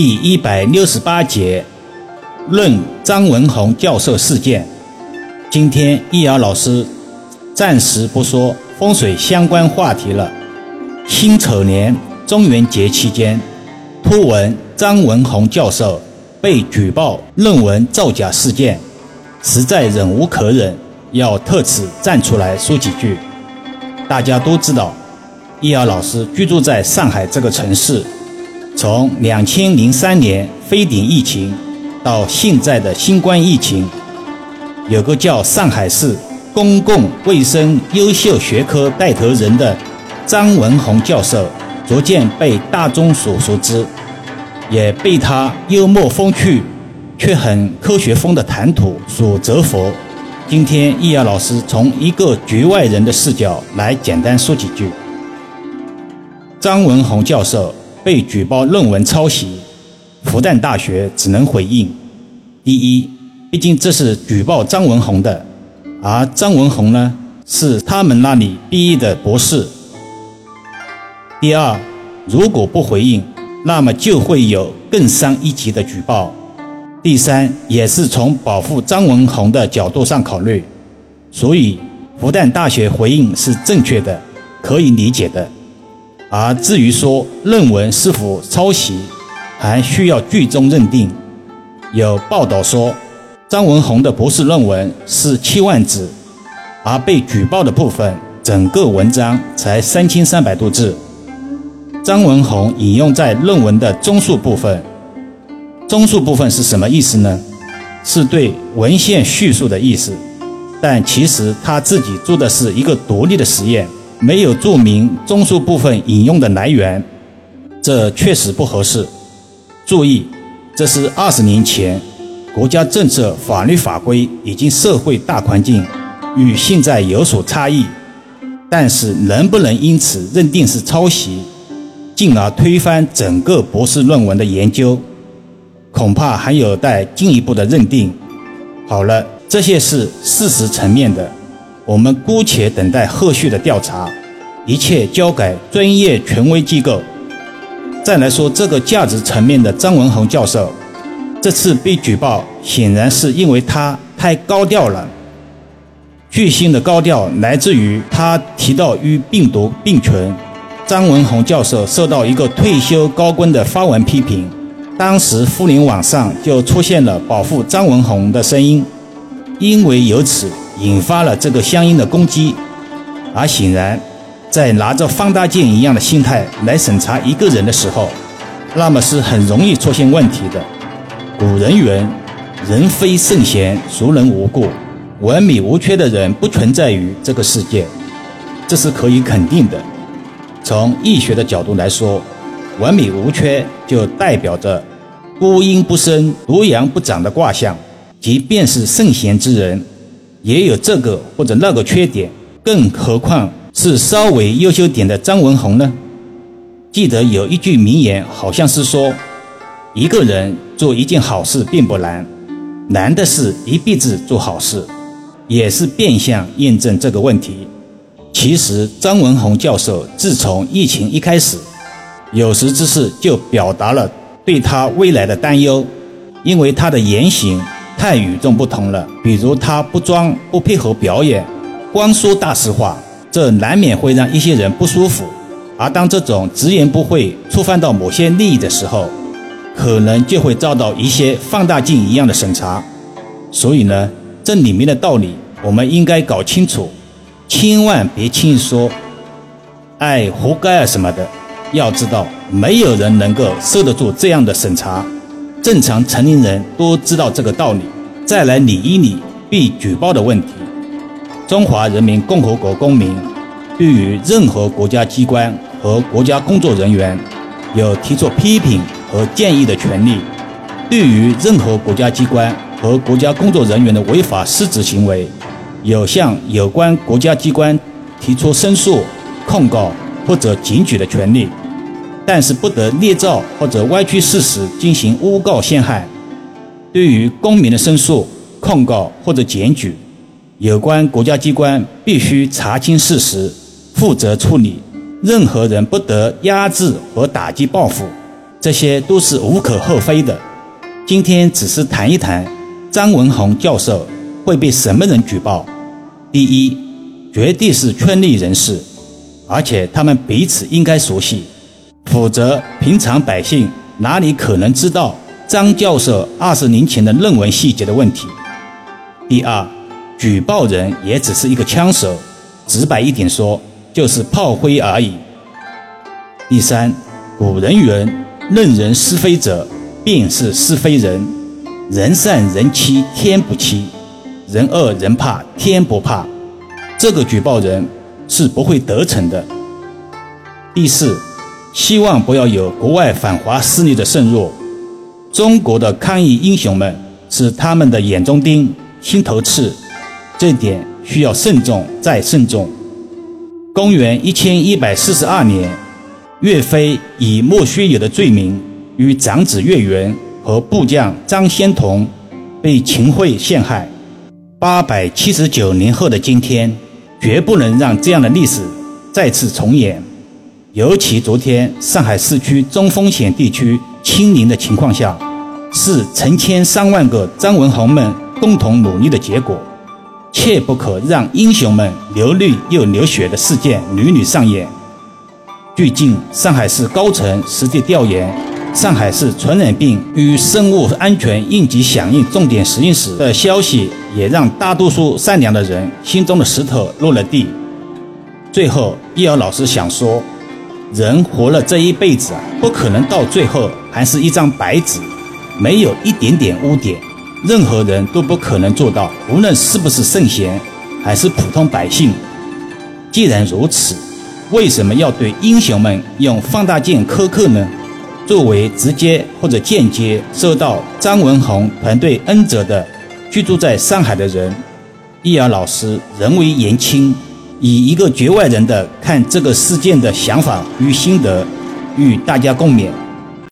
第一百六十八节，论张文宏教授事件。今天易遥老师暂时不说风水相关话题了。辛丑年中元节期间，突闻张文宏教授被举报论文造假事件，实在忍无可忍，要特此站出来说几句。大家都知道，易遥老师居住在上海这个城市。从两千零三年非典疫情到现在的新冠疫情，有个叫上海市公共卫生优秀学科带头人的张文宏教授，逐渐被大众所熟知，也被他幽默风趣却很科学风的谈吐所折服。今天易遥老师从一个局外人的视角来简单说几句。张文宏教授。被举报论文抄袭，复旦大学只能回应：第一，毕竟这是举报张文宏的，而张文宏呢是他们那里毕业的博士；第二，如果不回应，那么就会有更上一级的举报；第三，也是从保护张文宏的角度上考虑，所以复旦大学回应是正确的，可以理解的。而至于说论文是否抄袭，还需要剧中认定。有报道说，张文宏的博士论文是七万字，而被举报的部分，整个文章才三千三百多字。张文宏引用在论文的综述部分，综述部分是什么意思呢？是对文献叙述的意思，但其实他自己做的是一个独立的实验。没有注明综述部分引用的来源，这确实不合适。注意，这是二十年前，国家政策、法律法规以及社会大环境与现在有所差异。但是，能不能因此认定是抄袭，进而推翻整个博士论文的研究，恐怕还有待进一步的认定。好了，这些是事实层面的。我们姑且等待后续的调查，一切交给专业权威机构。再来说这个价值层面的张文宏教授，这次被举报，显然是因为他太高调了。巨星的高调来自于他提到与病毒并存。张文宏教授受到一个退休高官的发文批评，当时互联网上就出现了保护张文宏的声音，因为由此。引发了这个相应的攻击，而显然，在拿着放大镜一样的心态来审查一个人的时候，那么是很容易出现问题的。古人云：“人非圣贤，孰能无过？”完美无缺的人不存在于这个世界，这是可以肯定的。从易学的角度来说，完美无缺就代表着孤阴不生、独阳不长的卦象，即便是圣贤之人。也有这个或者那个缺点，更何况是稍微优秀点的张文宏呢？记得有一句名言，好像是说，一个人做一件好事并不难，难的是一辈子做好事，也是变相验证这个问题。其实张文宏教授自从疫情一开始，有识之士就表达了对他未来的担忧，因为他的言行。太与众不同了，比如他不装不配合表演，光说大实话，这难免会让一些人不舒服。而当这种直言不讳触犯到某些利益的时候，可能就会遭到一些放大镜一样的审查。所以呢，这里面的道理我们应该搞清楚，千万别轻易说“哎，活该啊”什么的。要知道，没有人能够受得住这样的审查。正常成年人都知道这个道理，再来理一理被举报的问题。中华人民共和国公民对于任何国家机关和国家工作人员有提出批评和建议的权利。对于任何国家机关和国家工作人员的违法失职行为，有向有关国家机关提出申诉、控告或者检举的权利。但是不得捏造或者歪曲事实进行诬告陷害。对于公民的申诉、控告或者检举，有关国家机关必须查清事实，负责处理。任何人不得压制和打击报复，这些都是无可厚非的。今天只是谈一谈张文宏教授会被什么人举报。第一，绝对是圈内人士，而且他们彼此应该熟悉，否则平常百姓哪里可能知道张教授二十年前的论文细节的问题？第二，举报人也只是一个枪手，直白一点说，就是炮灰而已。第三，古人云：“论人是非者，便是是非人。人善人欺天不欺，人恶人怕天不怕。”这个举报人是不会得逞的。第四，希望不要有国外反华势力的渗入。中国的抗疫英雄们是他们的眼中钉。心头刺，这点需要慎重再慎重。公元一千一百四十二年，岳飞以莫须有的罪名，与长子岳元和部将张仙同被秦桧陷害。八百七十九年后的今天，绝不能让这样的历史再次重演。尤其昨天上海市区中风险地区清零的情况下，是成千上万个张文宏们。共同努力的结果，切不可让英雄们流泪又流血的事件屡屡上演。最近，上海市高层实地调研上海市传染病与生物安全应急响应重点实验室的消息，也让大多数善良的人心中的石头落了地。最后，易遥老师想说，人活了这一辈子啊，不可能到最后还是一张白纸，没有一点点污点。任何人都不可能做到，无论是不是圣贤，还是普通百姓。既然如此，为什么要对英雄们用放大镜苛刻呢？作为直接或者间接受到张文宏团队恩泽的居住在上海的人，易遥老师人为言轻，以一个局外人的看这个事件的想法与心得，与大家共勉。